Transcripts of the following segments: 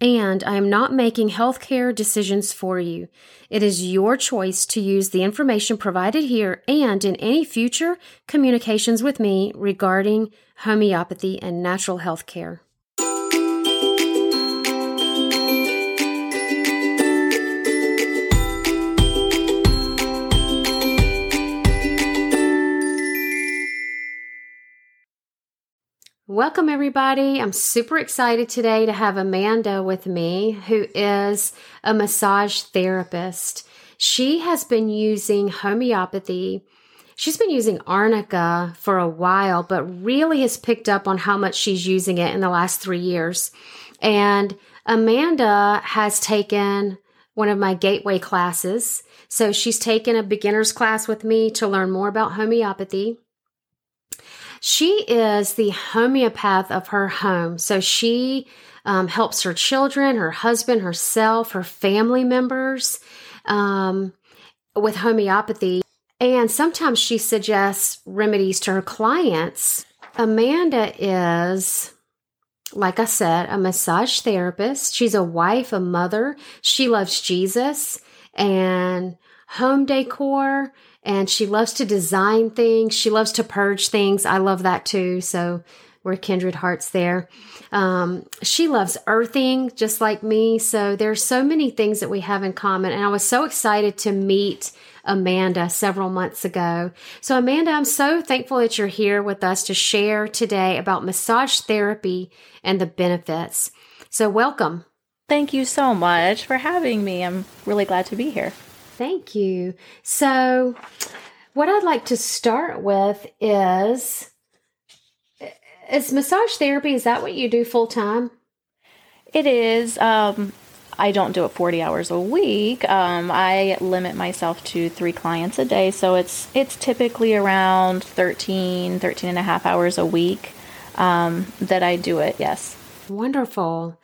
and I am not making healthcare decisions for you. It is your choice to use the information provided here and in any future communications with me regarding homeopathy and natural health Welcome, everybody. I'm super excited today to have Amanda with me, who is a massage therapist. She has been using homeopathy. She's been using arnica for a while, but really has picked up on how much she's using it in the last three years. And Amanda has taken one of my gateway classes. So she's taken a beginner's class with me to learn more about homeopathy. She is the homeopath of her home. So she um, helps her children, her husband, herself, her family members um, with homeopathy. And sometimes she suggests remedies to her clients. Amanda is, like I said, a massage therapist. She's a wife, a mother. She loves Jesus and home decor and she loves to design things. She loves to purge things. I love that too. So we're kindred hearts there. Um, she loves earthing just like me. So there's so many things that we have in common. And I was so excited to meet Amanda several months ago. So Amanda, I'm so thankful that you're here with us to share today about massage therapy and the benefits. So welcome. Thank you so much for having me. I'm really glad to be here. Thank you. So, what I'd like to start with is is massage therapy is that what you do full time? It is um I don't do it 40 hours a week. Um, I limit myself to three clients a day. So it's, it's typically around 13, 13 and a half hours a week um, that I do it. Yes. Wonderful.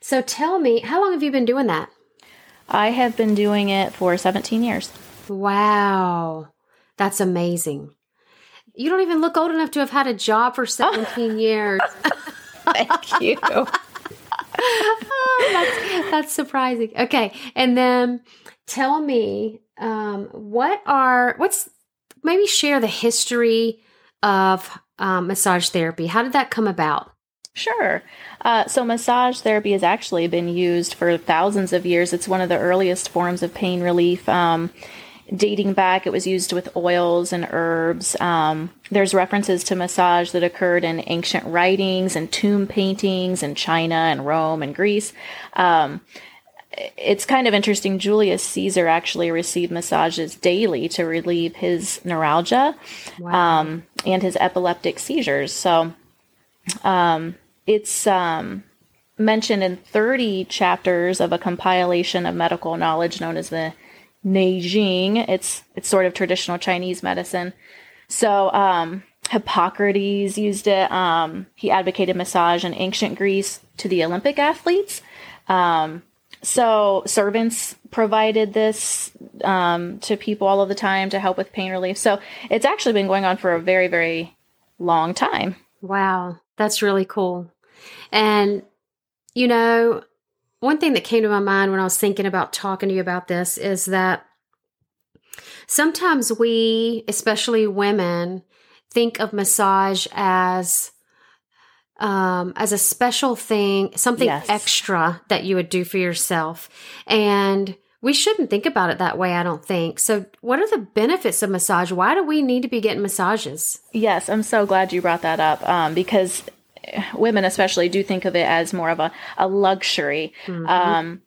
So tell me, how long have you been doing that? I have been doing it for 17 years. Wow. That's amazing. You don't even look old enough to have had a job for 17 years. Thank you. oh, that's, that's, surprising. Okay. And then tell me um, what are, what's, maybe share the history of um, massage therapy. How did that come about? Sure. Uh, so, massage therapy has actually been used for thousands of years. It's one of the earliest forms of pain relief. Um, dating back, it was used with oils and herbs. Um, there's references to massage that occurred in ancient writings and tomb paintings in China and Rome and Greece. Um, it's kind of interesting. Julius Caesar actually received massages daily to relieve his neuralgia wow. um, and his epileptic seizures. So, um, it's um, mentioned in 30 chapters of a compilation of medical knowledge known as the Neijing. It's it's sort of traditional Chinese medicine. So um, Hippocrates used it. Um, he advocated massage in ancient Greece to the Olympic athletes. Um, so servants provided this um, to people all of the time to help with pain relief. So it's actually been going on for a very, very long time. Wow, that's really cool. And, you know, one thing that came to my mind when I was thinking about talking to you about this is that sometimes we, especially women, think of massage as um, as a special thing, something yes. extra that you would do for yourself. And we shouldn't think about it that way, I don't think. So, what are the benefits of massage? Why do we need to be getting massages? Yes, I'm so glad you brought that up um, because women, especially, do think of it as more of a, a luxury. Mm-hmm. Um,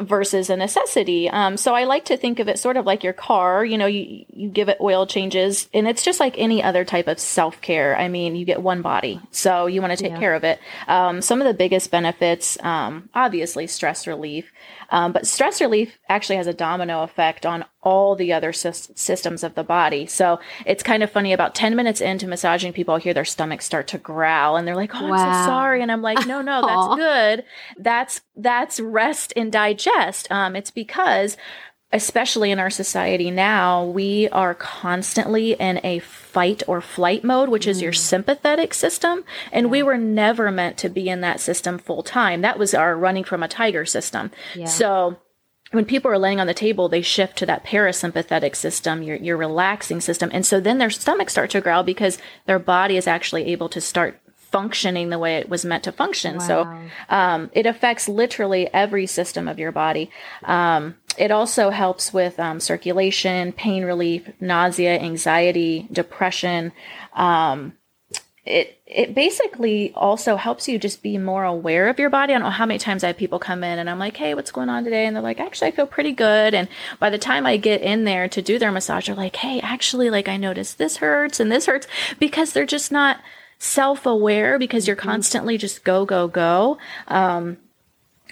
versus a necessity. Um, so I like to think of it sort of like your car. You know, you you give it oil changes, and it's just like any other type of self care. I mean, you get one body, so you want to take yeah. care of it. Um, some of the biggest benefits, um, obviously, stress relief. Um, but stress relief actually has a domino effect on all the other sy- systems of the body. So it's kind of funny. About 10 minutes into massaging, people I hear their stomachs start to growl and they're like, Oh, wow. I'm so sorry. And I'm like, No, no, that's good. That's, that's rest and digest. Um, it's because especially in our society now, we are constantly in a fight or flight mode, which is your mm. sympathetic system. And yeah. we were never meant to be in that system full time. That was our running from a tiger system. Yeah. So when people are laying on the table, they shift to that parasympathetic system, your, your relaxing system. And so then their stomachs start to growl because their body is actually able to start functioning the way it was meant to function. Wow. So um, it affects literally every system of your body. Um, it also helps with um, circulation, pain relief, nausea, anxiety, depression. Um, it it basically also helps you just be more aware of your body. I don't know how many times I have people come in and I'm like, "Hey, what's going on today?" And they're like, "Actually, I feel pretty good." And by the time I get in there to do their massage, they're like, "Hey, actually, like I noticed this hurts and this hurts," because they're just not self-aware because you're mm-hmm. constantly just go go go. Um,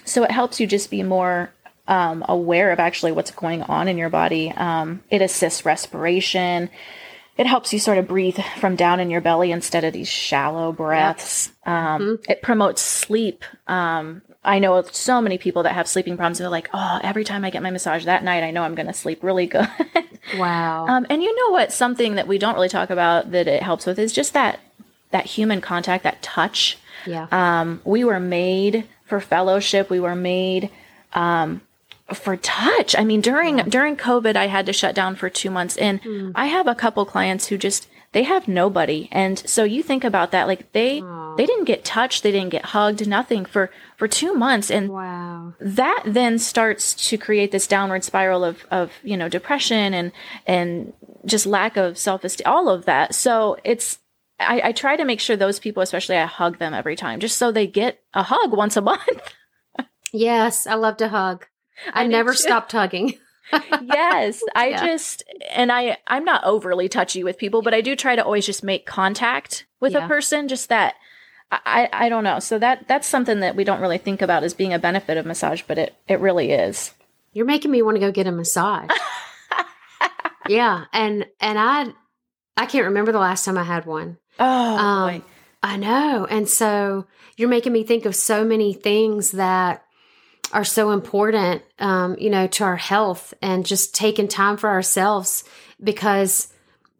so it helps you just be more um, aware of actually what's going on in your body. Um, it assists respiration. It helps you sort of breathe from down in your belly instead of these shallow breaths. Um, mm-hmm. It promotes sleep. Um, I know so many people that have sleeping problems. They're like, oh, every time I get my massage that night, I know I'm going to sleep really good. wow. Um, and you know what? Something that we don't really talk about that it helps with is just that that human contact, that touch. Yeah. Um, we were made for fellowship. We were made um, for touch. I mean, during yeah. during COVID, I had to shut down for two months, and mm. I have a couple clients who just they have nobody, and so you think about that, like they Aww. they didn't get touched, they didn't get hugged, nothing for for two months, and wow, that then starts to create this downward spiral of of you know depression and and just lack of self esteem, all of that. So it's I, I try to make sure those people, especially, I hug them every time, just so they get a hug once a month. yes, I love to hug. I, I never stopped hugging. yes, I yeah. just and I I'm not overly touchy with people, but I do try to always just make contact with yeah. a person. Just that I I don't know. So that that's something that we don't really think about as being a benefit of massage, but it it really is. You're making me want to go get a massage. yeah, and and I I can't remember the last time I had one. Oh, um, I know. And so you're making me think of so many things that are so important, um, you know, to our health and just taking time for ourselves because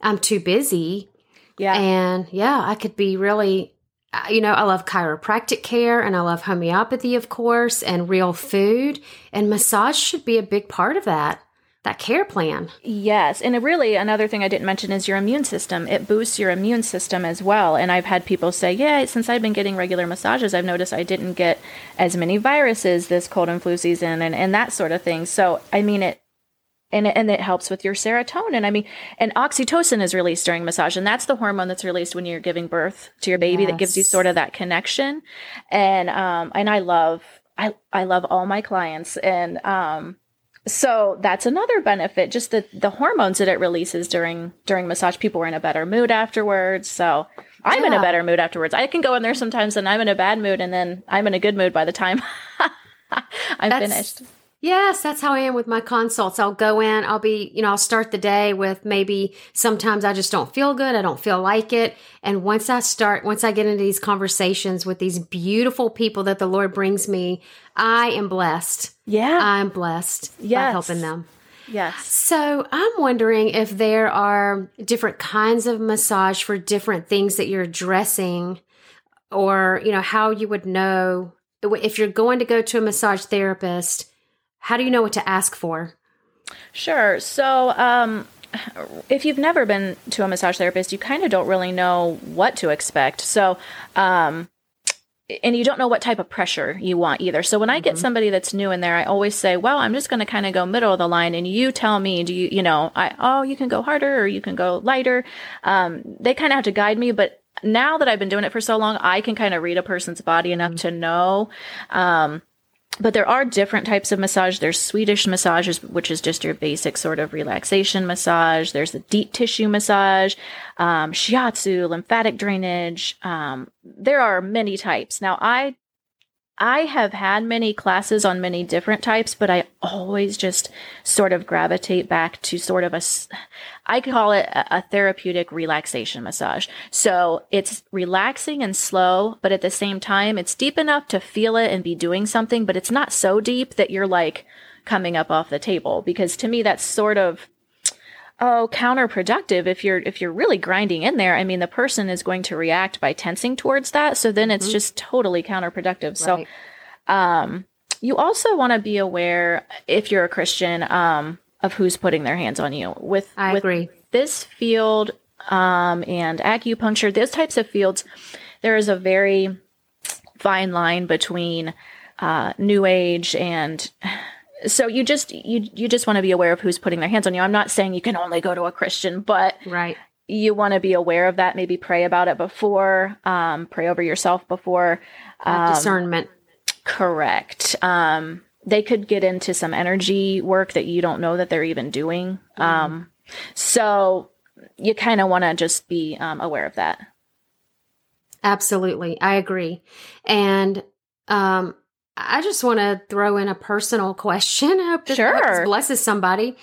I'm too busy. Yeah. And yeah, I could be really, uh, you know, I love chiropractic care and I love homeopathy, of course, and real food. And massage should be a big part of that that care plan. Yes. And really, another thing I didn't mention is your immune system. It boosts your immune system as well. And I've had people say, yeah, since I've been getting regular massages, I've noticed I didn't get as many viruses this cold and flu season and, and that sort of thing. So, I mean, it, and it, and it helps with your serotonin. I mean, and oxytocin is released during massage, and that's the hormone that's released when you're giving birth to your baby yes. that gives you sort of that connection. And um, and I love I I love all my clients, and um, so that's another benefit just the the hormones that it releases during during massage. People are in a better mood afterwards. So i'm yeah. in a better mood afterwards. I can go in there sometimes and i'm in a bad mood and then i'm in a good mood by the time i'm that's, finished Yes, that's how I am with my consults. I'll go in, I'll be, you know, I'll start the day with maybe sometimes I just don't feel good. I don't feel like it. And once I start, once I get into these conversations with these beautiful people that the Lord brings me, I am blessed. Yeah. I'm blessed yes. by helping them. Yes. So I'm wondering if there are different kinds of massage for different things that you're addressing or, you know, how you would know if you're going to go to a massage therapist how do you know what to ask for? Sure. So, um, if you've never been to a massage therapist, you kind of don't really know what to expect. So, um, and you don't know what type of pressure you want either. So when I get somebody that's new in there, I always say, well, I'm just going to kind of go middle of the line and you tell me, do you, you know, I, oh, you can go harder or you can go lighter. Um, they kind of have to guide me, but now that I've been doing it for so long, I can kind of read a person's body enough to know, um, but there are different types of massage. There's Swedish massages, which is just your basic sort of relaxation massage. There's the deep tissue massage, um, shiatsu, lymphatic drainage. Um, there are many types. Now, I I have had many classes on many different types, but I always just sort of gravitate back to sort of a, I call it a, therapeutic relaxation massage. So it's relaxing and slow, but at the same time, it's deep enough to feel it and be doing something, but it's not so deep that you're like coming up off the table. Because to me, that's sort of oh counterproductive. If you're if you're really grinding in there i mean the person is going to react by tensing towards that. So then it's mm-hmm. just totally counterproductive. Right. so um you also want to be aware if you're a christian um of who's putting their hands on you. With i with agree. this field um and acupuncture those types of fields there is a very fine line between uh new age and so you just you you just want to be aware of who's putting their hands on you. I'm not saying you can only go to a Christian, but right. You want to be aware of that. Maybe pray about it before. Um, pray over yourself before. Um, discernment. Correct. Um, they could get into some energy work that you don't know that they're even doing. Mm. Um, so you kind of want to just be um, aware of that. Absolutely, I agree. And um, I just want to throw in a personal question. I hope this, sure. blesses somebody.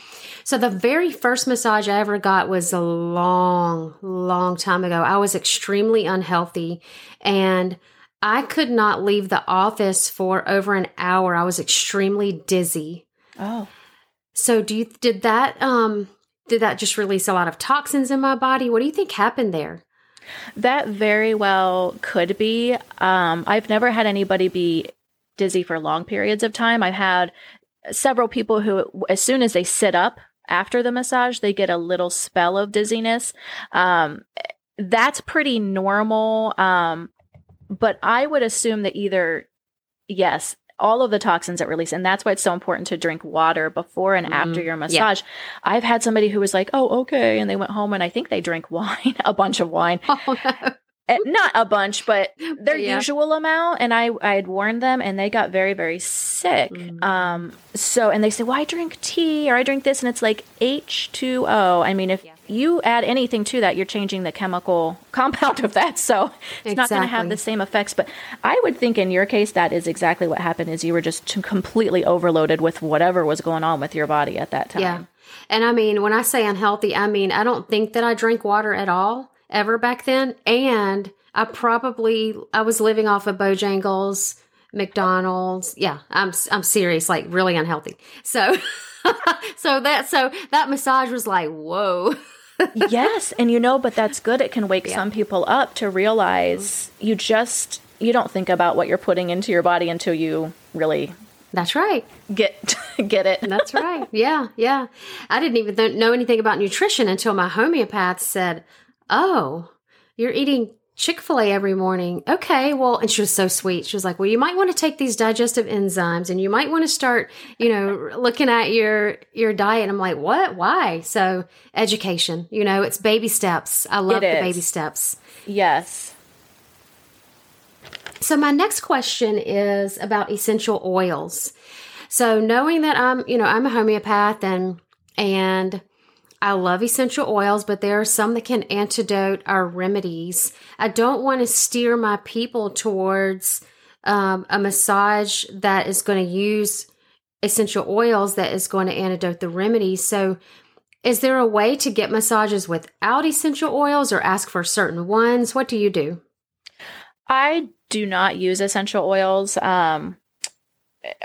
So the very first massage I ever got was a long, long time ago. I was extremely unhealthy and I could not leave the office for over an hour. I was extremely dizzy. Oh. So do you did that um did that just release a lot of toxins in my body? What do you think happened there? That very well could be. Um, I've never had anybody be dizzy for long periods of time. I've had several people who, as soon as they sit up after the massage, they get a little spell of dizziness. Um, that's pretty normal. Um, but I would assume that either, yes, all of the toxins that release. And that's why it's so important to drink water before and mm, after your massage. Yeah. I've had somebody who was like, oh, okay. And they went home and I think they drank wine, a bunch of wine. Oh, no. Eh, not a bunch, but their yeah. usual amount. And I, I had warned them, and they got very, very sick. Mm. Um, so, and they say, "Well, I drink tea or I drink this," and it's like H two O. I mean, if yeah. you add anything to that, you're changing the chemical compound of that, so it's exactly. not going to have the same effects. But I would think in your case, that is exactly what happened: is you were just completely overloaded with whatever was going on with your body at that time. Yeah. And I mean, when I say unhealthy, I mean I don't think that I drink water at all ever back then. And I probably I was living off of Bojangles, McDonald's. Yeah, I'm I'm serious, like really unhealthy. So so that so that massage was like, whoa. yes, and you know, but that's good. It can wake yeah. some people up to realize mm-hmm. you just you don't think about what you're putting into your body until you really that's right. Get get it. That's right. Yeah, yeah. I didn't even th- know anything about nutrition until my homeopath said, Oh, you're eating Chick fil A every morning. Okay, well, and she was so sweet. She was like, Well, you might want to take these digestive enzymes and you might want to start, you know, looking at your your diet. I'm like, What? Why? So education, you know, it's baby steps. I love the baby steps. Yes. So my next question is about essential oils. So knowing that I'm, you know, I'm a homeopath and and I love essential oils, but there are some that can antidote our remedies. I don't want to steer my people towards um, a massage that is going to use essential oils that is going to antidote the remedy. So, is there a way to get massages without essential oils or ask for certain ones? What do you do? I do not use essential oils. Um,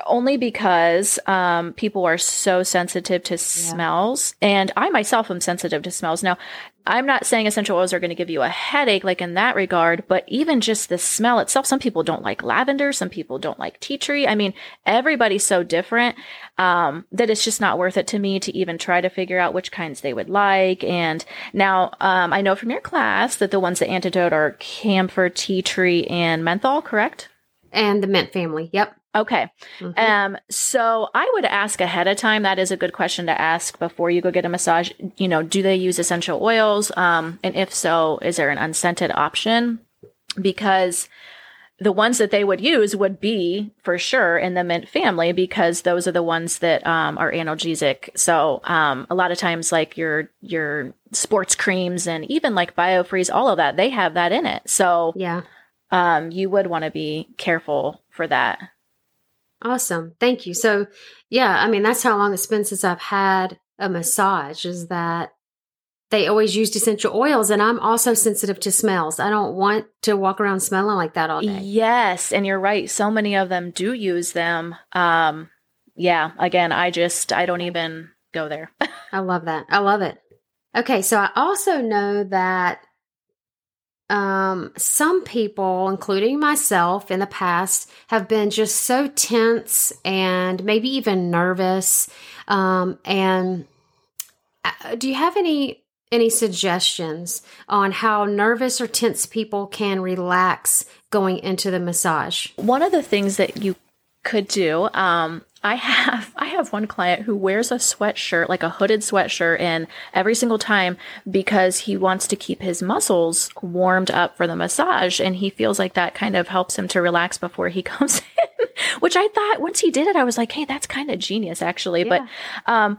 only because um, people are so sensitive to yeah. smells. And I myself am sensitive to smells. Now, I'm not saying essential oils are going to give you a headache, like in that regard, but even just the smell itself, some people don't like lavender, some people don't like tea tree. I mean, everybody's so different um, that it's just not worth it to me to even try to figure out which kinds they would like. And now um, I know from your class that the ones that antidote are camphor, tea tree, and menthol, correct? and the mint family. Yep. Okay. Mhm. Um, so I would ask ahead of time. That is a good question to ask before you go get a massage. You know, do they use essential oils? Um, and if so, is there an unscented option? Because the ones that they would use would be for sure in the mint family because those are the ones that um, are analgesic. So um, a lot of times, like your your sports creams and even like BioFreeze, all of that, they have that in it. So yeah. um, you would want to be careful for that. Awesome. Thank you. So, yeah, I mean, that's how long it's been since I've had a massage is that they always used essential oils. And I'm also sensitive to smells. I don't want to walk around smelling like that all day. Yes, and you're right. So many of them do use them. Um, yeah, again, I just I don't even go there. I love that. I love it. Okay, so I also know that um, some people, including myself in the past, have been just so tense and maybe even nervous. Um, and uh, do you have any any suggestions on how nervous or tense people can relax going into the massage? One of the things that you could do, um, I have I have one client who wears a sweatshirt, like a hooded sweatshirt, in every single time because he wants to keep his muscles warmed up for the massage, and he feels like that kind of helps him to relax before he comes in. Which I thought once he did it, I was like, hey, that's kind of genius, actually. Yeah. But um,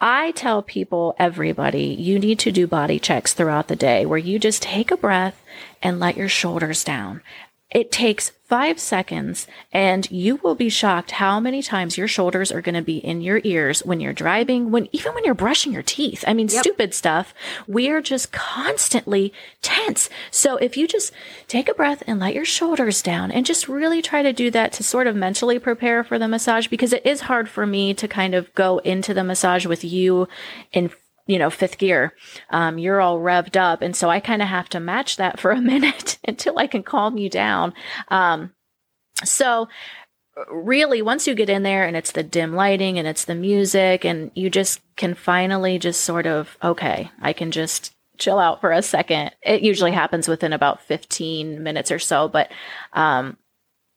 I tell people, everybody, you need to do body checks throughout the day where you just take a breath and let your shoulders down. It takes five seconds, and you will be shocked how many times your shoulders are going to be in your ears when you're driving, when even when you're brushing your teeth. I mean, Yep. stupid stuff. We are just constantly tense. So if you just take a breath and let your shoulders down, and just really try to do that to sort of mentally prepare for the massage, because it is hard for me to kind of go into the massage with you in you know, fifth gear. Um, you're all revved up. And so I kind of have to match that for a minute until I can calm you down. Um, so really, once you get in there and it's the dim lighting and it's the music and you just can finally just sort of, okay, I can just chill out for a second. It usually happens within about 15 minutes or so, but, um,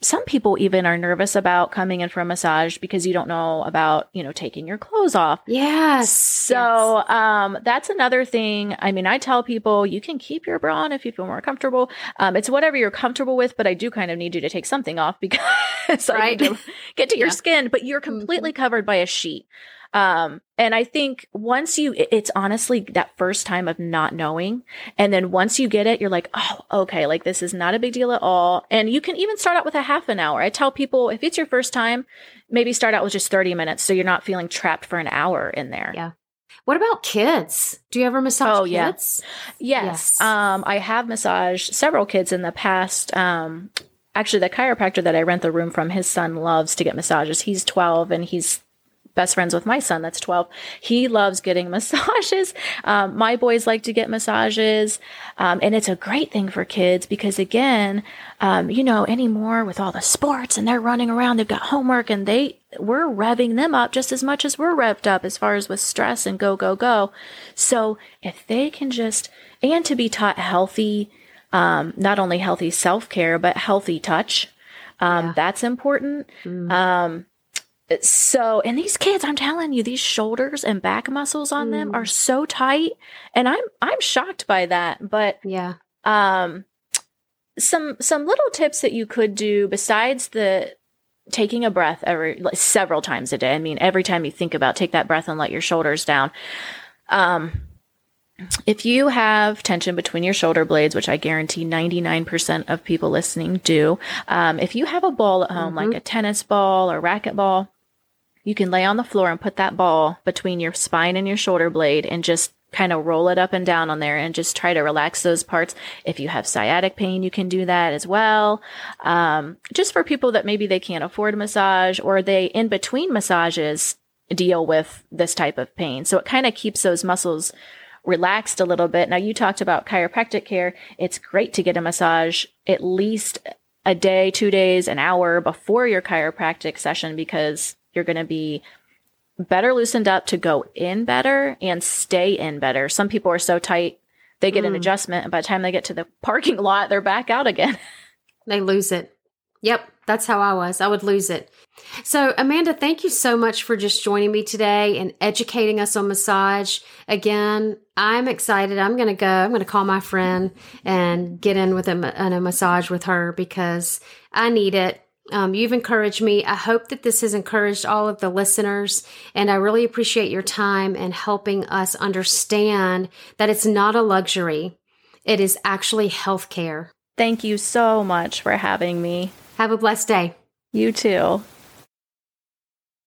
some people even are nervous about coming in for a massage because you don't know about, you know, taking your clothes off. Yes. So um, that's another thing. I mean, I tell people you can keep your bra on if you feel more comfortable. Um, it's whatever you're comfortable with, but I do kind of need you to take something off because I Right. need to get to your Yeah. skin. But you're completely covered by a sheet. Um, and I think once you, it's honestly that first time of not knowing. And then once you get it, you're like, oh, okay, like this is not a big deal at all. And you can even start out with a half an hour. I tell people if it's your first time, maybe start out with just 30 minutes so you're not feeling trapped for an hour in there. Yeah. What about kids? Do you ever massage Oh, yeah. kids? Yes. Yes. Um, I have massaged several kids in the past. Um, actually, the chiropractor that I rent the room from, his son loves to get massages. He's 12 and he's best friends with my son that's 12 he loves getting massages. Um, my boys like to get massages. Um, and it's a great thing for kids because again um, you know anymore with all the sports and they're running around they've got homework and they we're revving them up just as much as we're revved up as far as with stress and go go go. So if they can just and to be taught healthy um, not only healthy self-care but healthy touch um, Yeah. that's important. Mm. So, and these kids, I'm telling you, these shoulders and back muscles on them Mm. are so tight, and I'm I'm shocked by that. But Yeah. um, some some little tips that you could do besides the taking a breath every like, several times a day. I mean, every time you think about, take that breath and let your shoulders down. Um, if you have tension between your shoulder blades, which I guarantee 99% of people listening do, um, if you have a ball at home, like a tennis ball or racket ball, you can lay on the floor and put that ball between your spine and your shoulder blade and just kind of roll it up and down on there and just try to relax those parts. If you have sciatic pain, you can do that as well. Um, just for people that maybe they can't afford a massage or they in between massages deal with this type of pain. So it kind of keeps those muscles relaxed a little bit. Now you talked about chiropractic care. It's great to get a massage at least a day, two days, an hour before your chiropractic session because you're going to be better loosened up to go in better and stay in better. Some people are so tight, they get an Mm. adjustment, and by the time they get to the parking lot, they're back out again. They lose it. Yep. That's how I was. I would lose it. So, Amanda, thank you so much for just joining me today and educating us on massage. Again, I'm excited. I'm going to go. I'm going to call my friend and get in with a, a massage with her because I need it. Um, you've encouraged me. I hope that this has encouraged all of the listeners. And I really appreciate your time and helping us understand that it's not a luxury, it is actually health care. Thank you so much for having me. Have a blessed day. You too.